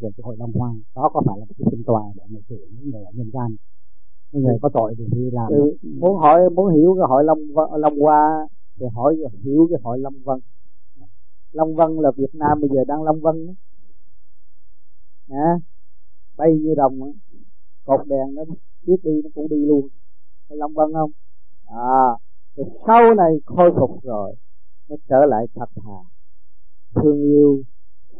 về cái hội Long Hoa. Đó có phải là một cái phiên tòa để mà xử những người ở nhân gian? Những người có tội thì đi làm. Muốn hỏi muốn hiểu cái hội Long Long Hoa thì hỏi hiểu cái hội Long Vân. Long Vân là Việt Nam bây giờ đang Long Vân đó. À, bay như đồng đó. cột đèn nó biết đi nó cũng đi luôn. Long Vân không? À rồi sau này khôi phục rồi nó trở lại thật thà. Thương yêu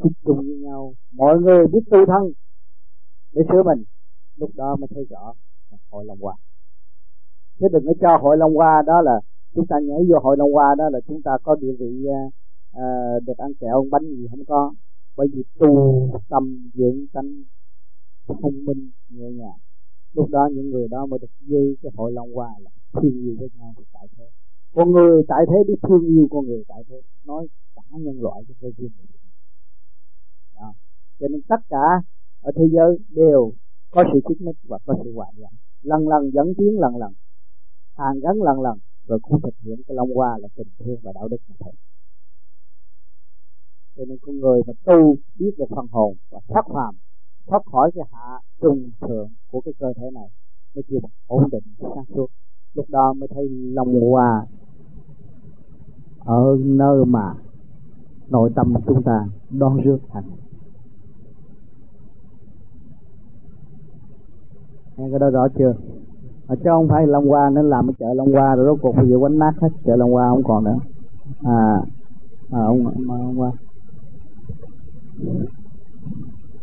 thích chung với nhau. Mọi người biết tu thân để sửa mình. Lúc đó mới thấy rõ là hội Long Hoa. Chứ đừng có cho hội Long Hoa đó là chúng ta nhảy vô hội Long Hoa đó là chúng ta có địa vị uh, được ăn kẹo bánh gì không có. Bởi vì tu tâm dưỡng tánh thông minh nhẹ nhàng. Lúc đó những người đó mới được dư cái hội Long Hoa là thương yêu với nhau tại thế. Con người tại thế biết thương yêu con người tại thế. Nói cả nhân loại cho thế riêng cho nên tất cả ở thế giới đều có sự xích mích và có sự hòa giải. Lần lần dẫn tiến lần lần, hàn gắn lần lần, rồi cũng thực hiện cái long hoa là tình thương và đạo đức mà thôi. Cho nên con người mà tu biết được phần hồn và thoát phàm, thoát khỏi cái hạ trùng thượng của cái cơ thể này mới chịu ổn định sáng suốt. Lúc đó mới thấy lòng hòa ở nơi mà nội tâm chúng ta đón rước thành nghe cái đó rõ chưa? À, chứ không phải Long Hoa nên làm cái chợ Long Hoa rồi rốt cuộc bây giờ quánh nát hết chợ Long Hoa không còn nữa. À, à ông, ông, ông, ông